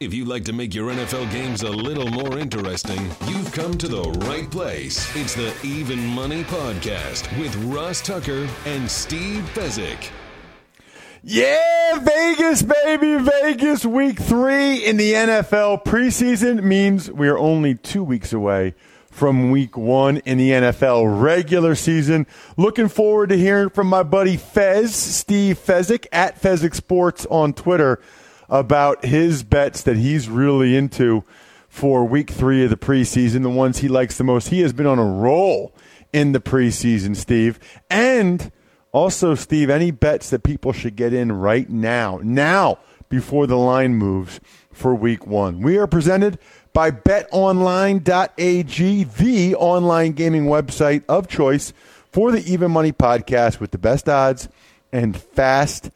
If you'd like to make your NFL games a little more interesting, you've come to the right place. It's the Even Money Podcast with Ross Tucker and Steve Fezzik. Yeah, Vegas, baby, Vegas. Week three in the NFL preseason means we are only two weeks away from week one in the NFL regular season. Looking forward to hearing from my buddy Fez, Steve Fezzik, at Fezzik Sports on Twitter, about his bets that he's really into for week three of the preseason, the ones he likes the most. He has been on a roll in the preseason, Steve. And also, Steve, any bets that people should get in right now, now before the line moves for week one? We are presented by betonline.ag, the online gaming website of choice for the Even Money podcast with the best odds and fast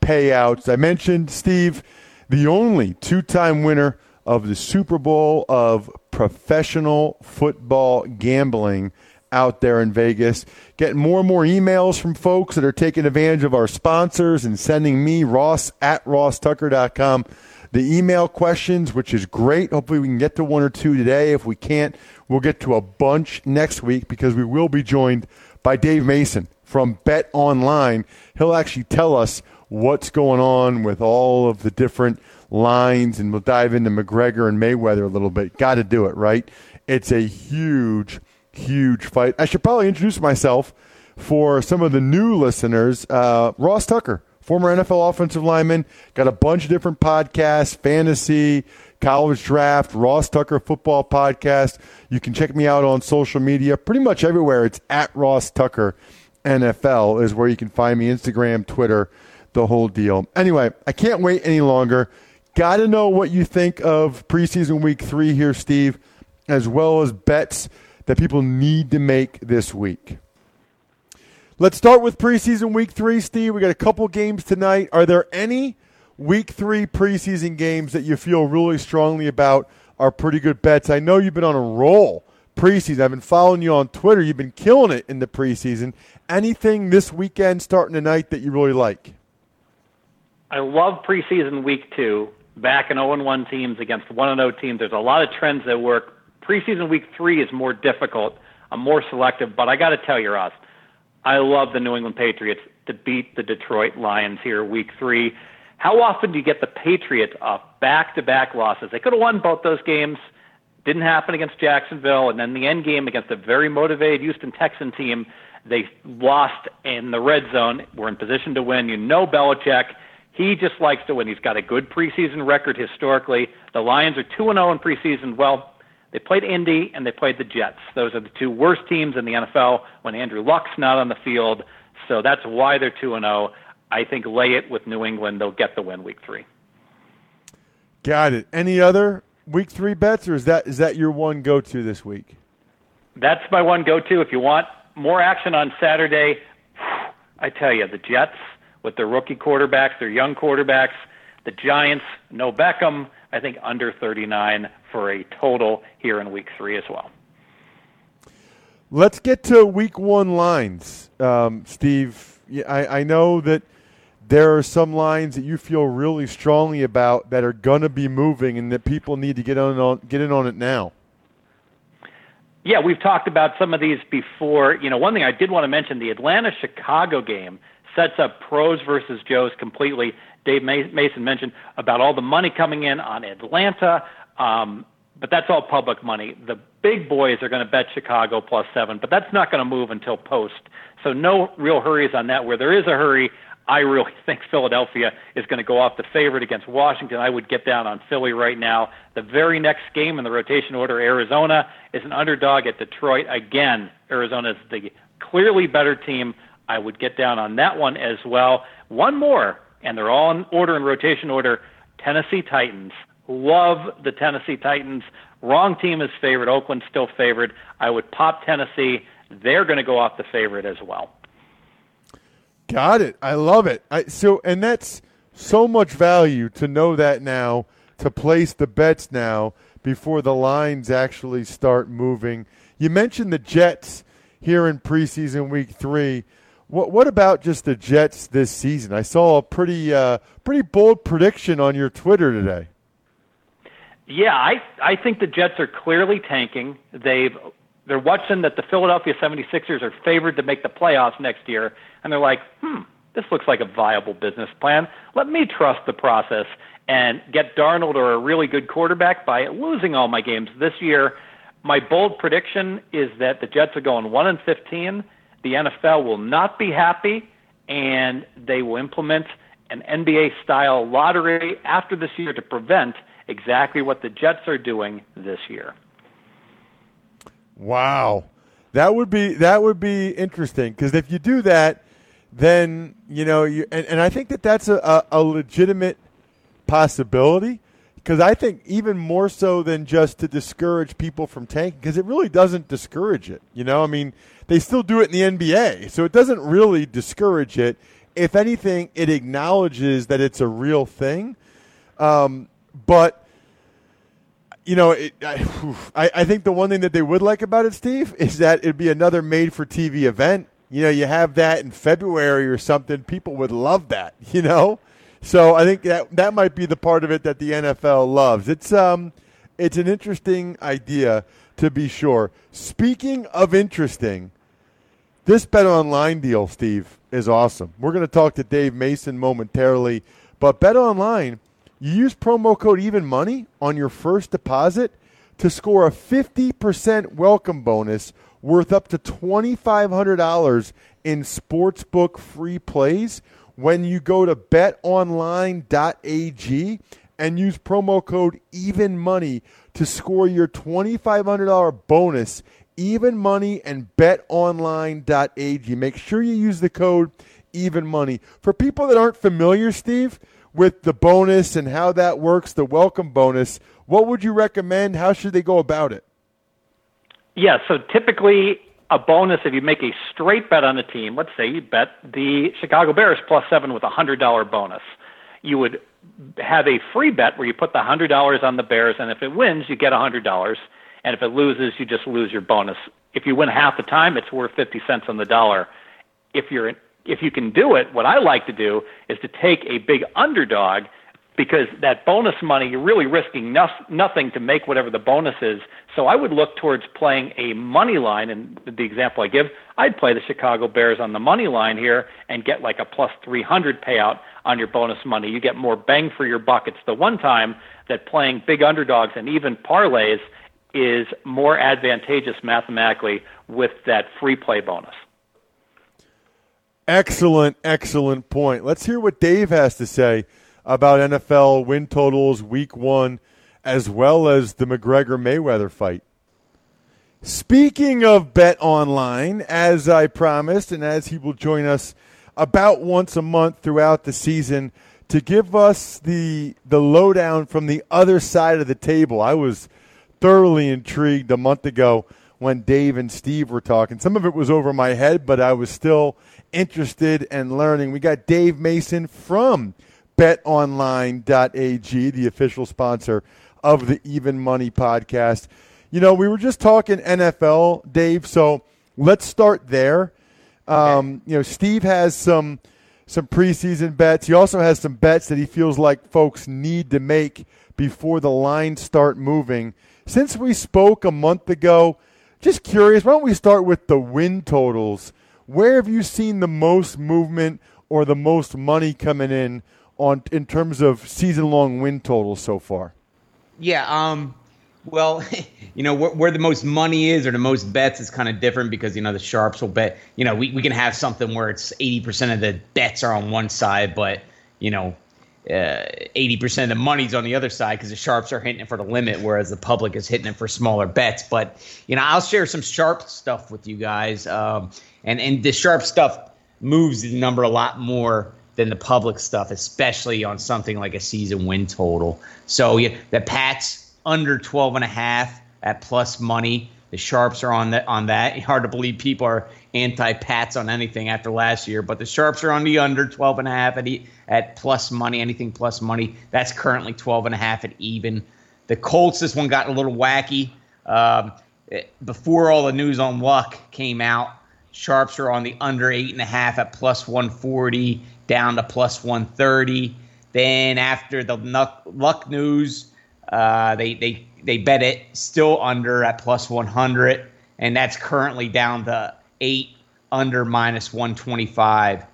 payouts. I mentioned, Steve, the only two time winner of the Super Bowl of professional football gambling out there in Vegas. Getting more and more emails from folks that are taking advantage of our sponsors and sending me, Ross at rosstucker.com, the email questions, which is great. Hopefully, we can get to one or two today. If we can't, we'll get to a bunch next week because we will be joined by Dave Mason from Bet Online. He'll actually tell us what's going on with all of the different lines, and we'll dive into McGregor and Mayweather a little bit. Got to do it, right? It's a huge huge fight. I should probably introduce myself for some of the new listeners. Uh, Ross Tucker, former NFL offensive lineman, got a bunch of different podcasts, fantasy, college draft, Ross Tucker football podcast. You can check me out on social media, pretty much everywhere. It's at Ross Tucker NFL is where you can find me. Instagram, Twitter, the whole deal. Anyway, I can't wait any longer. Got to know what you think of preseason week three here, Steve, as well as bets that people need to make this week. Let's start with preseason week three, Steve. We got a couple games tonight. Are there any week three preseason games that you feel really strongly about are pretty good bets? I know you've been on a roll preseason. I've been following you on Twitter. You've been killing it in the preseason. Anything this weekend starting tonight that you really like? I love preseason week two. Back in 0 1 teams against 1 0 teams. There's a lot of trends that work preseason week three is more difficult. I'm more selective, but I got to tell you, Ross, I love the New England Patriots to beat the Detroit Lions here week three. How often do you get the Patriots off back-to-back losses? They could have won both those games. Didn't happen against Jacksonville, and then the end game against a very motivated Houston Texan team, they lost in the red zone. We're in position to win. You know Belichick. He just likes to win. He's got a good preseason record historically. The Lions are 2 0 in preseason. Well, they played Indy and they played the Jets. Those are the two worst teams in the NFL when Andrew Luck's not on the field. So that's why they're 2 and 0. I think lay it with New England. They'll get the win week 3. Got it. Any other week 3 bets or is that is that your one go to this week? That's my one go to if you want more action on Saturday. I tell you, the Jets with their rookie quarterbacks, their young quarterbacks, the Giants, no Beckham, I think under 39 for a total here in week three as well. Let's get to week one lines, um, Steve. I, I know that there are some lines that you feel really strongly about that are going to be moving and that people need to get on, get in on it now. Yeah, we've talked about some of these before. You know, one thing I did want to mention the Atlanta Chicago game sets up pros versus Joes completely. Dave Mason mentioned about all the money coming in on Atlanta, um, but that's all public money. The big boys are going to bet Chicago plus seven, but that's not going to move until post. So no real hurries on that. Where there is a hurry, I really think Philadelphia is going to go off the favorite against Washington. I would get down on Philly right now. The very next game in the rotation order, Arizona is an underdog at Detroit. Again, Arizona is the clearly better team. I would get down on that one as well. One more, and they're all in order in rotation order. Tennessee Titans. Love the Tennessee Titans. Wrong team is favored. Oakland's still favored. I would pop Tennessee. They're going to go off the favorite as well. Got it. I love it. I, so, and that's so much value to know that now, to place the bets now before the lines actually start moving. You mentioned the Jets here in preseason week three. What what about just the Jets this season? I saw a pretty uh, pretty bold prediction on your Twitter today. Yeah, I I think the Jets are clearly tanking. They've they're watching that the Philadelphia 76ers are favored to make the playoffs next year, and they're like, hmm, this looks like a viable business plan. Let me trust the process and get Darnold or a really good quarterback by losing all my games this year. My bold prediction is that the Jets are going 1 and 15. The NFL will not be happy, and they will implement an NBA style lottery after this year to prevent exactly what the Jets are doing this year. Wow, that would be that would be interesting because if you do that, then you know you and, and I think that that's a, a, a legitimate possibility because I think even more so than just to discourage people from tanking because it really doesn't discourage it. You know, I mean, they still do it in the NBA, so it doesn't really discourage it. If anything, it acknowledges that it's a real thing. Um, but you know, it, I, I think the one thing that they would like about it, Steve, is that it'd be another made-for-TV event. You know, you have that in February or something. People would love that. You know, so I think that that might be the part of it that the NFL loves. It's um, it's an interesting idea to be sure. Speaking of interesting, this Bet Online deal, Steve, is awesome. We're going to talk to Dave Mason momentarily, but Bet Online you use promo code even money on your first deposit to score a 50% welcome bonus worth up to $2,500 in sportsbook free plays when you go to betonline.ag and use promo code even money to score your $2,500 bonus. Even money and betonline.ag. Make sure you use the code even money. For people that aren't familiar, Steve, with the bonus and how that works, the welcome bonus, what would you recommend? How should they go about it? Yeah, so typically a bonus if you make a straight bet on a team, let's say you bet the Chicago Bears plus seven with a $100 bonus. You would have a free bet where you put the $100 on the Bears, and if it wins, you get a $100. And if it loses, you just lose your bonus. If you win half the time, it's worth 50 cents on the dollar. If you're if you can do it, what I like to do is to take a big underdog because that bonus money, you're really risking no, nothing to make whatever the bonus is. So I would look towards playing a money line. And the example I give, I'd play the Chicago Bears on the money line here and get like a plus 300 payout on your bonus money. You get more bang for your buck. It's the one time that playing big underdogs and even parlays is more advantageous mathematically with that free play bonus. Excellent, excellent point. Let's hear what Dave has to say about NFL win totals week one, as well as the McGregor Mayweather fight. Speaking of Bet Online, as I promised, and as he will join us about once a month throughout the season to give us the the lowdown from the other side of the table. I was thoroughly intrigued a month ago when Dave and Steve were talking. Some of it was over my head, but I was still interested in learning. We got Dave Mason from betonline.ag, the official sponsor of the Even Money podcast. You know, we were just talking NFL, Dave, so let's start there. Um, you know, Steve has some some preseason bets. He also has some bets that he feels like folks need to make before the lines start moving. Since we spoke a month ago, just curious, why don't we start with the win totals? Where have you seen the most movement or the most money coming in on in terms of season long win totals so far? Yeah, um, well, you know, where, where, the most money is or the most bets is kind of different because, you know, the sharps will bet, you know, we, we can have something where it's 80% of the bets are on one side, but, you know, uh, 80% of the money's on the other side because the sharps are hitting it for the limit, whereas the public is hitting it for smaller bets. But, you know, I'll share some sharp stuff with you guys. Um, and, and the sharp stuff moves the number a lot more than the public stuff, especially on something like a season win total. So yeah, the Pats under 12 and a half at plus money. The sharps are on that on that. Hard to believe people are anti-pats on anything after last year, but the sharps are on the under 12 and a half at at plus money, anything plus money. That's currently 12 and a half at even. The Colts this one got a little wacky. Um, before all the news on Luck came out, sharps are on the under eight and a half at plus 140 down to plus 130. Then after the Luck news, uh, they they they bet it still under at plus 100, and that's currently down to eight under minus 125.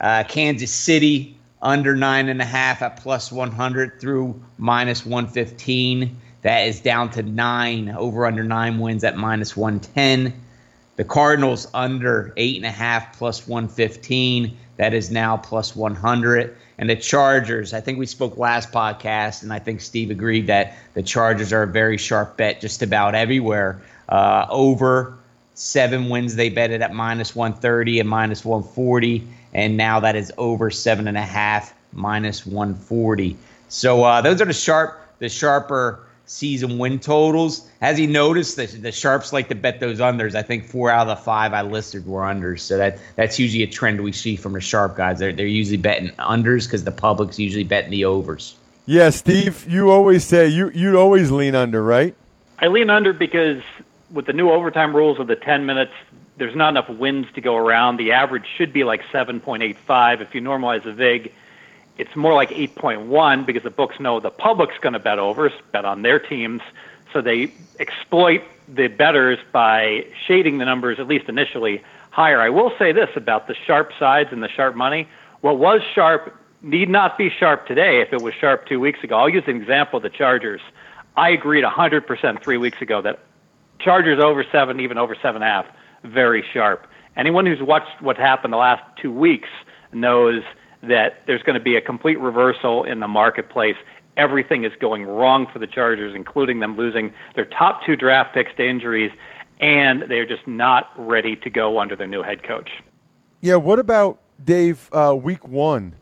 Uh, Kansas City under nine and a half at plus 100 through minus 115. That is down to nine over under nine wins at minus 110. The Cardinals under eight and a half plus 115. That is now plus 100 and the Chargers. I think we spoke last podcast, and I think Steve agreed that the Chargers are a very sharp bet just about everywhere. Uh, over seven wins, they bet it at minus 130 and minus 140, and now that is over seven and a half, minus 140. So uh, those are the sharp, the sharper season win totals. As he noticed, the, the sharps like to bet those unders. I think four out of the five I listed were unders. So that that's usually a trend we see from the sharp guys. They're, they're usually betting unders because the public's usually betting the overs. Yeah, Steve, you always say you you'd always lean under, right? I lean under because with the new overtime rules of the 10 minutes, there's not enough wins to go around. The average should be like 7.85. If you normalize the VIG, it's more like 8.1 because the books know the public's going to bet overs, bet on their teams. So they exploit the betters by shading the numbers, at least initially, higher. I will say this about the sharp sides and the sharp money. What was sharp need not be sharp today if it was sharp two weeks ago. I'll use an example of the Chargers. I agreed 100% three weeks ago that Chargers over seven, even over seven and a half, very sharp. Anyone who's watched what happened the last two weeks knows – that there's going to be a complete reversal in the marketplace. Everything is going wrong for the Chargers, including them losing their top two draft picks to injuries, and they're just not ready to go under their new head coach. Yeah, what about Dave? Uh, week one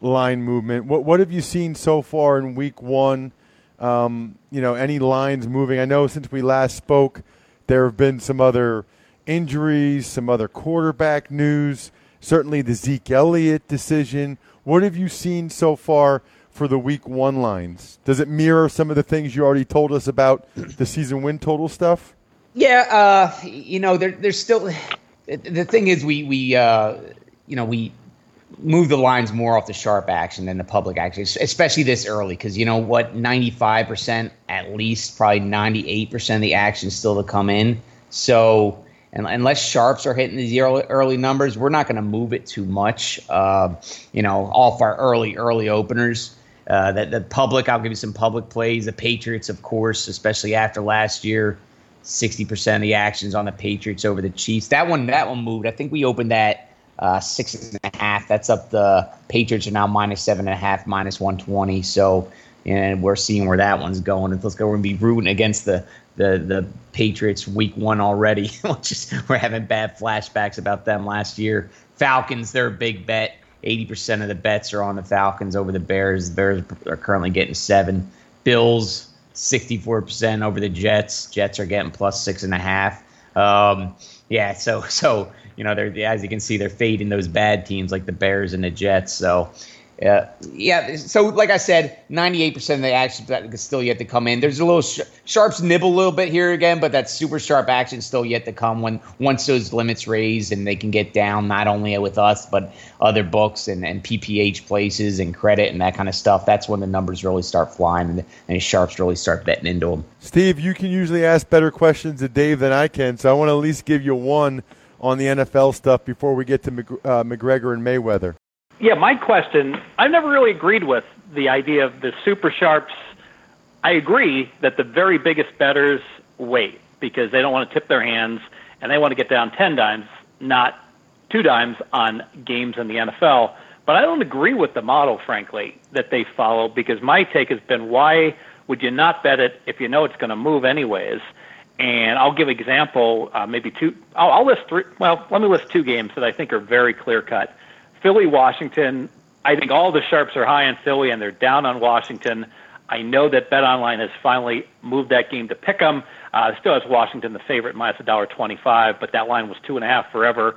line movement. What what have you seen so far in week one? Um, you know, any lines moving? I know since we last spoke, there have been some other injuries, some other quarterback news certainly the Zeke Elliott decision. What have you seen so far for the week one lines? Does it mirror some of the things you already told us about the season win total stuff? Yeah, uh, you know, there, there's still the thing is we we uh, you know we move the lines more off the sharp action than the public action, especially this early because you know what, 95 percent at least, probably 98 percent of the action still to come in. So and unless sharps are hitting these early, early numbers, we're not going to move it too much. Uh, you know, off our early early openers. Uh, that the public, I'll give you some public plays. The Patriots, of course, especially after last year, sixty percent of the actions on the Patriots over the Chiefs. That one, that one moved. I think we opened that uh, six and a half. That's up. The Patriots are now minus seven and a half, minus one twenty. So, and we're seeing where that one's going. Let's go. Gonna be rooting against the the the Patriots week one already. Just we're having bad flashbacks about them last year. Falcons, they're a big bet. Eighty percent of the bets are on the Falcons over the Bears. The Bears are currently getting seven. Bills, sixty-four percent over the Jets. Jets are getting plus six and a half. Um, yeah, so so you know they're as you can see they're fading those bad teams like the Bears and the Jets. So yeah, yeah. So, like I said, ninety-eight percent of the action is still yet to come in. There's a little sh- sharps nibble a little bit here again, but that super sharp action still yet to come when once those limits raise and they can get down not only with us but other books and, and PPH places and credit and that kind of stuff. That's when the numbers really start flying and, and sharps really start betting into them. Steve, you can usually ask better questions to Dave than I can, so I want to at least give you one on the NFL stuff before we get to uh, McGregor and Mayweather. Yeah, my question I've never really agreed with the idea of the super sharps. I agree that the very biggest betters wait because they don't want to tip their hands and they want to get down 10 dimes, not two dimes on games in the NFL. But I don't agree with the model, frankly, that they follow because my take has been why would you not bet it if you know it's going to move anyways? And I'll give example, uh, maybe two. I'll, I'll list three. Well, let me list two games that I think are very clear cut. Philly, Washington. I think all the sharps are high on Philly and they're down on Washington. I know that BetOnline has finally moved that game to pick 'em. Uh, still has Washington the favorite minus a dollar twenty-five, but that line was two and a half forever.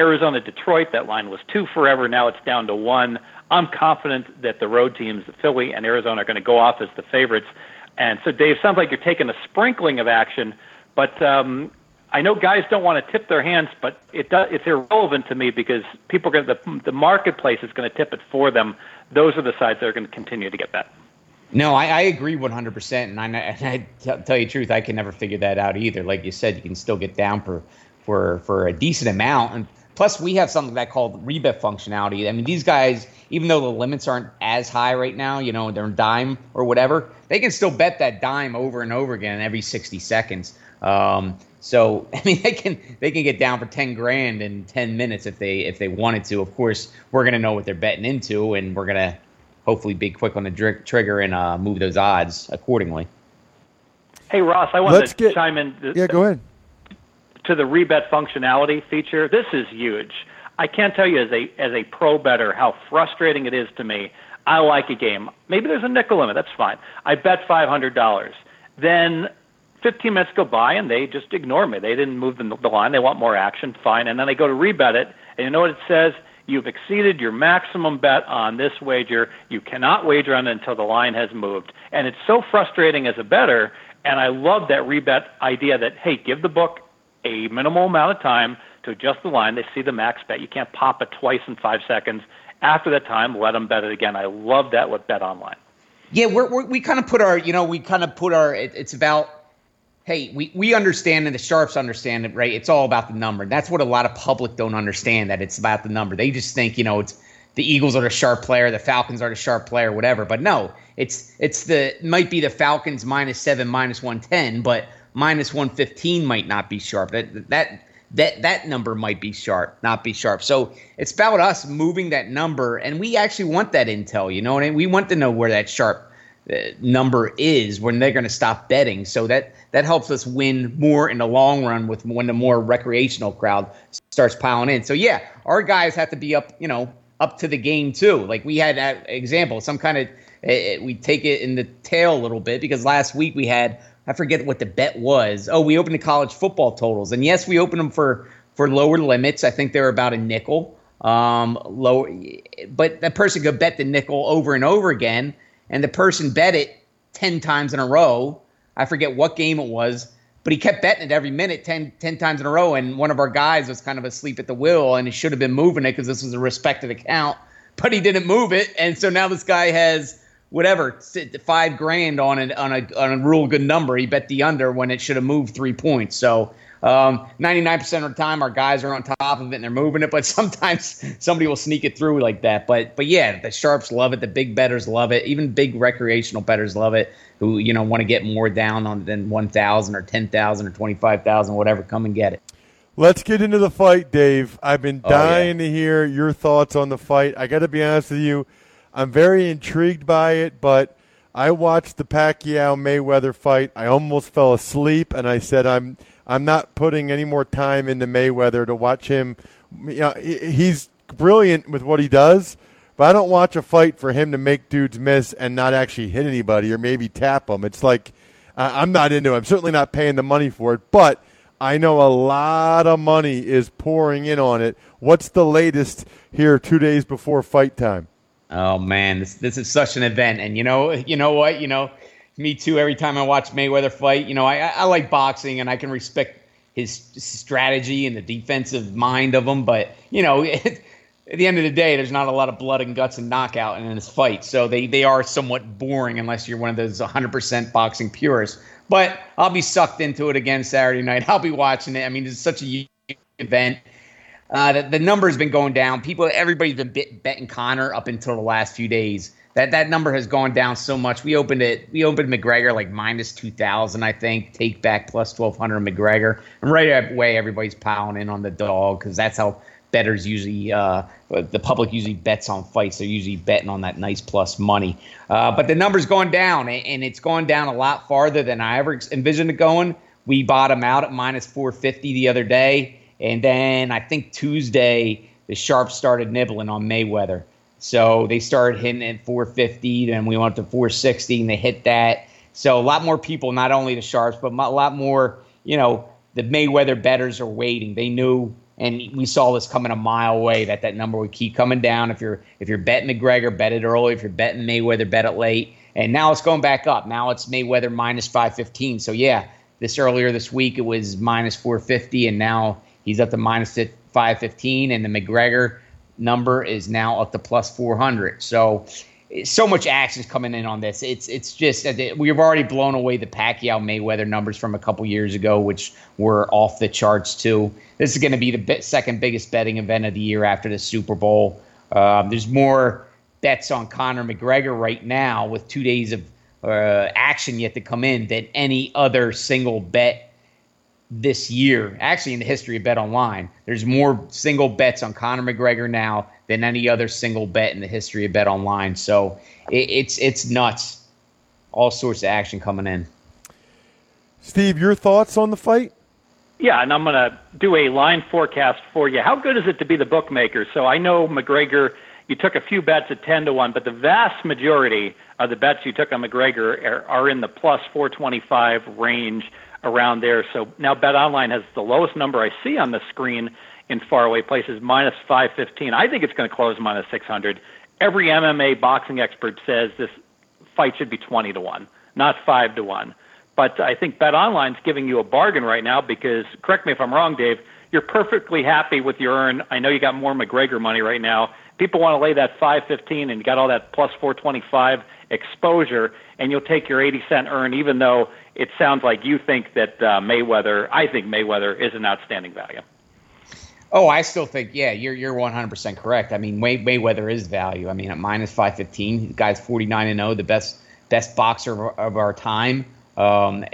Arizona, Detroit, that line was two forever. Now it's down to one. I'm confident that the road teams, Philly and Arizona, are going to go off as the favorites. And so, Dave, sounds like you're taking a sprinkling of action, but um, I know guys don't want to tip their hands, but it does, it's irrelevant to me because people are going to, the, the marketplace is going to tip it for them. Those are the sides that are going to continue to get that. No, I, I agree 100%. And I, and I t- tell you the truth, I can never figure that out either. Like you said, you can still get down for, for, for a decent amount. And plus, we have something that called rebet functionality. I mean, these guys, even though the limits aren't as high right now, you know, they're dime or whatever, they can still bet that dime over and over again every 60 seconds. Um, so I mean, they can they can get down for ten grand in ten minutes if they if they wanted to. Of course, we're gonna know what they're betting into, and we're gonna hopefully be quick on the dr- trigger and uh, move those odds accordingly. Hey Ross, I want to get, chime in. yeah, go ahead. To the rebet functionality feature, this is huge. I can't tell you as a as a pro better how frustrating it is to me. I like a game. Maybe there's a nickel limit. That's fine. I bet five hundred dollars. Then 15 minutes go by and they just ignore me. They didn't move the, the line. They want more action. Fine. And then they go to rebet it. And you know what it says? You've exceeded your maximum bet on this wager. You cannot wager on it until the line has moved. And it's so frustrating as a better. And I love that rebet idea that, hey, give the book a minimal amount of time to adjust the line. They see the max bet. You can't pop it twice in five seconds. After that time, let them bet it again. I love that with BetOnline. Yeah, we're, we're, we kind of put our, you know, we kind of put our, it, it's about hey, we, we understand and the sharps understand it, right? It's all about the number. That's what a lot of public don't understand that it's about the number. They just think, you know, it's the Eagles are the sharp player, the Falcons are the sharp player, whatever. But no, it's it's the might be the Falcons minus seven, minus one ten, but minus one fifteen might not be sharp. That that that that number might be sharp, not be sharp. So it's about us moving that number, and we actually want that intel. You know what I mean? We want to know where that sharp uh, number is when they're going to stop betting. So that that helps us win more in the long run with when the more recreational crowd starts piling in. So yeah, our guys have to be up, you know, up to the game too. Like we had that example, some kind of uh, we take it in the tail a little bit because last week we had I forget what the bet was. Oh, we opened the college football totals, and yes, we opened them for for lower limits. I think they were about a nickel. Um, low, but that person could bet the nickel over and over again, and the person bet it ten times in a row I forget what game it was, but he kept betting it every minute 10, 10 times in a row. And one of our guys was kind of asleep at the wheel and he should have been moving it because this was a respected account, but he didn't move it. And so now this guy has whatever five grand on a, on a, on a real good number. He bet the under when it should have moved three points. So um, 99% of the time, our guys are on top of it and they're moving it, but sometimes somebody will sneak it through like that. But but yeah, the sharps love it. The big betters love it. Even big recreational betters love it. Who you know want to get more down on than 1,000 or 10,000 or 25,000, whatever. Come and get it. Let's get into the fight, Dave. I've been dying oh, yeah. to hear your thoughts on the fight. I got to be honest with you, I'm very intrigued by it, but. I watched the Pacquiao Mayweather fight. I almost fell asleep, and I said, "I'm I'm not putting any more time into Mayweather to watch him. You know, he's brilliant with what he does, but I don't watch a fight for him to make dudes miss and not actually hit anybody or maybe tap them. It's like uh, I'm not into it. I'm certainly not paying the money for it, but I know a lot of money is pouring in on it. What's the latest here two days before fight time? Oh man, this this is such an event, and you know, you know what, you know, me too. Every time I watch Mayweather fight, you know, I I like boxing, and I can respect his strategy and the defensive mind of him, but you know. It, at the end of the day, there's not a lot of blood and guts and knockout in this fight. So they, they are somewhat boring unless you're one of those 100% boxing purists. But I'll be sucked into it again Saturday night. I'll be watching it. I mean, it's such a event. Uh, the, the number has been going down. People, everybody's been bet, betting Conor up until the last few days. That that number has gone down so much. We opened it. We opened McGregor like minus two thousand, I think. Take back plus twelve hundred McGregor, and right away everybody's piling in on the dog because that's how betters usually uh, the public usually bets on fights. They're usually betting on that nice plus money. Uh, but the number's gone down, and it's gone down a lot farther than I ever envisioned it going. We bottom out at minus 450 the other day, and then I think Tuesday the sharps started nibbling on Mayweather. So they started hitting at 450, then we went to 460, and they hit that. So a lot more people, not only the sharps, but a lot more, you know, the Mayweather betters are waiting. They knew and we saw this coming a mile away that that number would keep coming down. If you're if you're betting McGregor, bet it early. If you're betting Mayweather, bet it late. And now it's going back up. Now it's Mayweather minus five fifteen. So yeah, this earlier this week it was minus four fifty, and now he's up to minus five fifteen, and the McGregor number is now up to plus four hundred. So so much action is coming in on this. It's it's just we've already blown away the Pacquiao Mayweather numbers from a couple years ago, which were off the charts too. This is going to be the second biggest betting event of the year after the Super Bowl. Um, there's more bets on Conor McGregor right now with two days of uh, action yet to come in than any other single bet this year. Actually, in the history of Bet Online, there's more single bets on Conor McGregor now than any other single bet in the history of Bet Online. So it, it's it's nuts. All sorts of action coming in. Steve, your thoughts on the fight? Yeah, and I'm going to do a line forecast for you. How good is it to be the bookmaker? So I know McGregor, you took a few bets at 10 to 1, but the vast majority of the bets you took on McGregor are, are in the plus 425 range around there. So now Bet Online has the lowest number I see on the screen in faraway places, minus 515. I think it's going to close minus 600. Every MMA boxing expert says this fight should be 20 to 1, not 5 to 1. But I think Bet Online's giving you a bargain right now because, correct me if I'm wrong, Dave, you're perfectly happy with your earn. I know you got more McGregor money right now. People want to lay that 515 and you got all that plus 425 exposure, and you'll take your 80 cent earn, even though it sounds like you think that uh, Mayweather, I think Mayweather is an outstanding value. Oh, I still think, yeah, you're you're 100% correct. I mean, May, Mayweather is value. I mean, at minus 515, the guy's 49 and 0, the best best boxer of, of our time, um,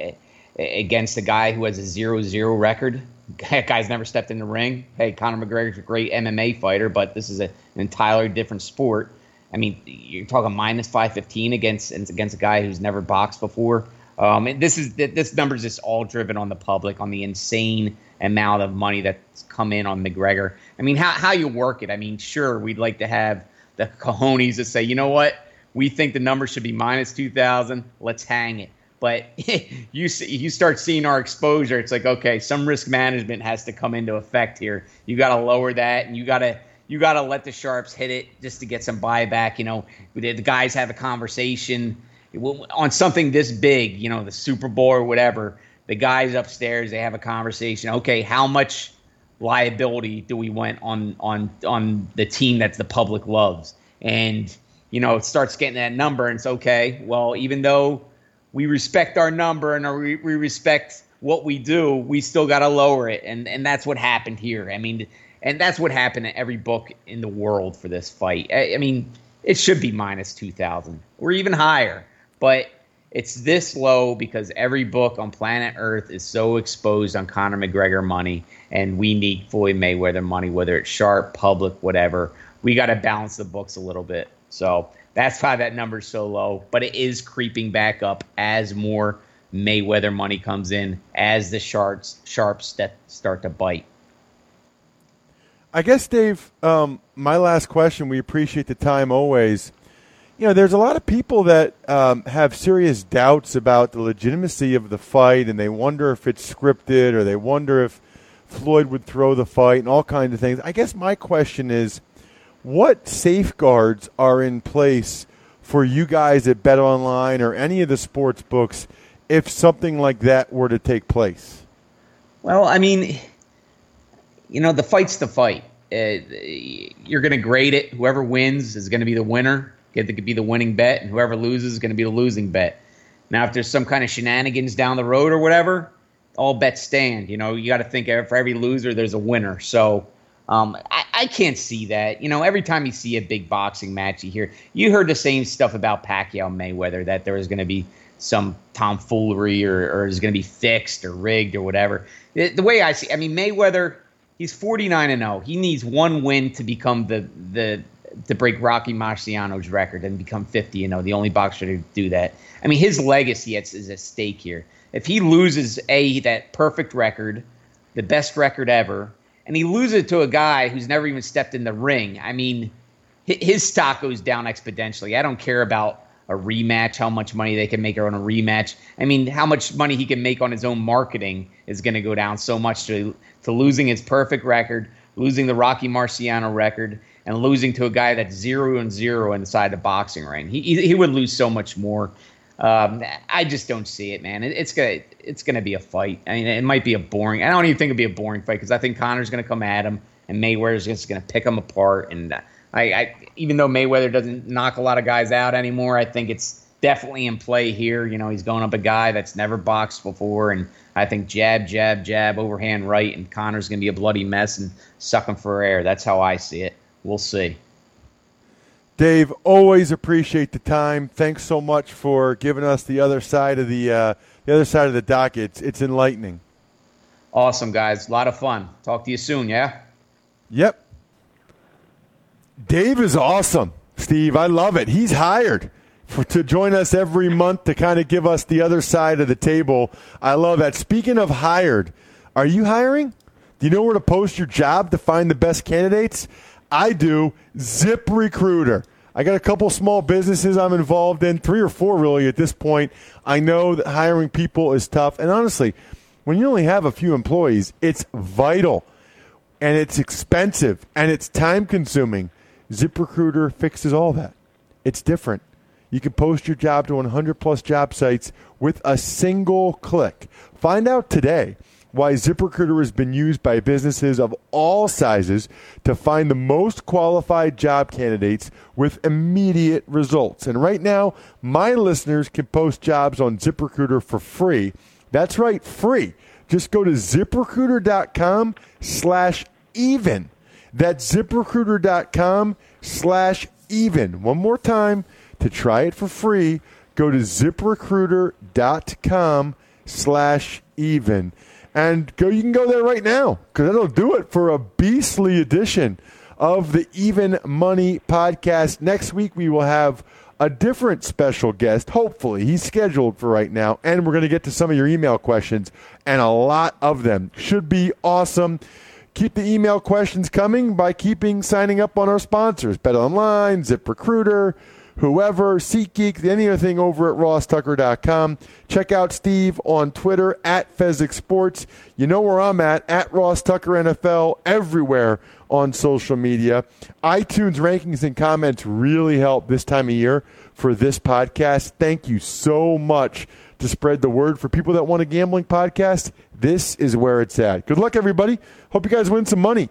against a guy who has a 0-0 record. That guy's never stepped in the ring. Hey, Conor McGregor's a great MMA fighter, but this is a, an entirely different sport. I mean, you're talking minus 515 against against a guy who's never boxed before. Um, this is this number is just all driven on the public, on the insane amount of money that's come in on McGregor. I mean, how how you work it? I mean, sure, we'd like to have the cojones to say, you know what, we think the number should be minus two thousand. Let's hang it. But you see, you start seeing our exposure. It's like, okay, some risk management has to come into effect here. You got to lower that, and you got to you got to let the sharps hit it just to get some buyback. You know, the guys have a conversation on something this big. You know, the Super Bowl or whatever the guys upstairs they have a conversation. Okay, how much liability do we want on on on the team that the public loves? And you know, it starts getting that number, and it's okay. Well, even though we respect our number and we, respect what we do, we still got to lower it, and and that's what happened here. I mean, and that's what happened in every book in the world for this fight. I, I mean, it should be minus two thousand or even higher, but it's this low because every book on planet Earth is so exposed on Conor McGregor money, and we need Floyd Mayweather money, whether it's sharp, public, whatever. We got to balance the books a little bit. So that's why that number's so low. But it is creeping back up as more Mayweather money comes in, as the sharps sharps start to bite. I guess, Dave. Um, my last question. We appreciate the time always you know, there's a lot of people that um, have serious doubts about the legitimacy of the fight, and they wonder if it's scripted, or they wonder if Floyd would throw the fight, and all kinds of things. I guess my question is, what safeguards are in place for you guys at Bet Online or any of the sports books if something like that were to take place? Well, I mean, you know, the fight's the fight. Uh, you're going to grade it. Whoever wins is going to be the winner, get to be the winning bet, and whoever loses is going to be the losing bet. Now, if there's some kind of shenanigans down the road or whatever, all bets stand. You know, you got to think for every loser, there's a winner. So um, I, I, can't see that. You know, every time you see a big boxing match, you hear you heard the same stuff about Pacquiao Mayweather that there was going to be some tomfoolery or, or is going to be fixed or rigged or whatever. The, the way I see, I mean, Mayweather, he's 49 and 0. He needs one win to become the the to break Rocky Marciano's record and become 50 you know, the only boxer to do that. I mean, his legacy is at stake here. If he loses a that perfect record, the best record ever, and he loses to a guy who's never even stepped in the ring, I mean, his stock goes down exponentially. I don't care about a rematch, how much money they can make on a rematch. I mean, how much money he can make on his own marketing is going to go down so much to to losing his perfect record, losing the Rocky Marciano record, and losing to a guy that's zero and zero inside the boxing ring. He he would lose so much more. Um, I just don't see it, man. It, it's gonna it's gonna be a fight. I mean, it might be a boring. I don't even think it'll be a boring fight because I think Conor's gonna come at him and Mayweather's just gonna pick him apart. And I, I, even though Mayweather doesn't knock a lot of guys out anymore, I think it's definitely in play here. You know, he's going up a guy that's never boxed before, and I think jab, jab, jab, overhand right, and Conor's gonna be a bloody mess and suck him for air. That's how I see it. We'll see. Dave, always appreciate the time. Thanks so much for giving us the other side of the uh, the other side of the docket. It's, it's enlightening. Awesome, guys. A lot of fun. Talk to you soon. Yeah. Yep. Dave is awesome, Steve. I love it. He's hired for, to join us every month to kind of give us the other side of the table. I love that. Speaking of hired, are you hiring? Do you know where to post your job to find the best candidates? I do. Zip Recruiter. I got a couple small businesses I'm involved in, three or four really at this point. I know that hiring people is tough. And honestly, when you only have a few employees, it's vital and it's expensive and it's time consuming. ZipRecruiter fixes all that. It's different. You can post your job to 100 plus job sites with a single click. Find out today why ZipRecruiter has been used by businesses of all sizes to find the most qualified job candidates with immediate results. And right now, my listeners can post jobs on ZipRecruiter for free. That's right, free. Just go to ziprecruiter.com slash even. That's ziprecruiter.com slash even. One more time to try it for free. Go to ziprecruiter.com slash even and go. You can go there right now because that'll do it for a beastly edition of the Even Money podcast. Next week we will have a different special guest. Hopefully, he's scheduled for right now, and we're going to get to some of your email questions, and a lot of them should be awesome. Keep the email questions coming by keeping signing up on our sponsors: Bet Online, ZipRecruiter whoever, SeatGeek, anything over at rosstucker.com. Check out Steve on Twitter at Fezzik Sports. You know where I'm at, at Ross Tucker NFL, everywhere on social media. iTunes rankings and comments really help this time of year for this podcast. Thank you so much to spread the word for people that want a gambling podcast. This is where it's at. Good luck, everybody. Hope you guys win some money.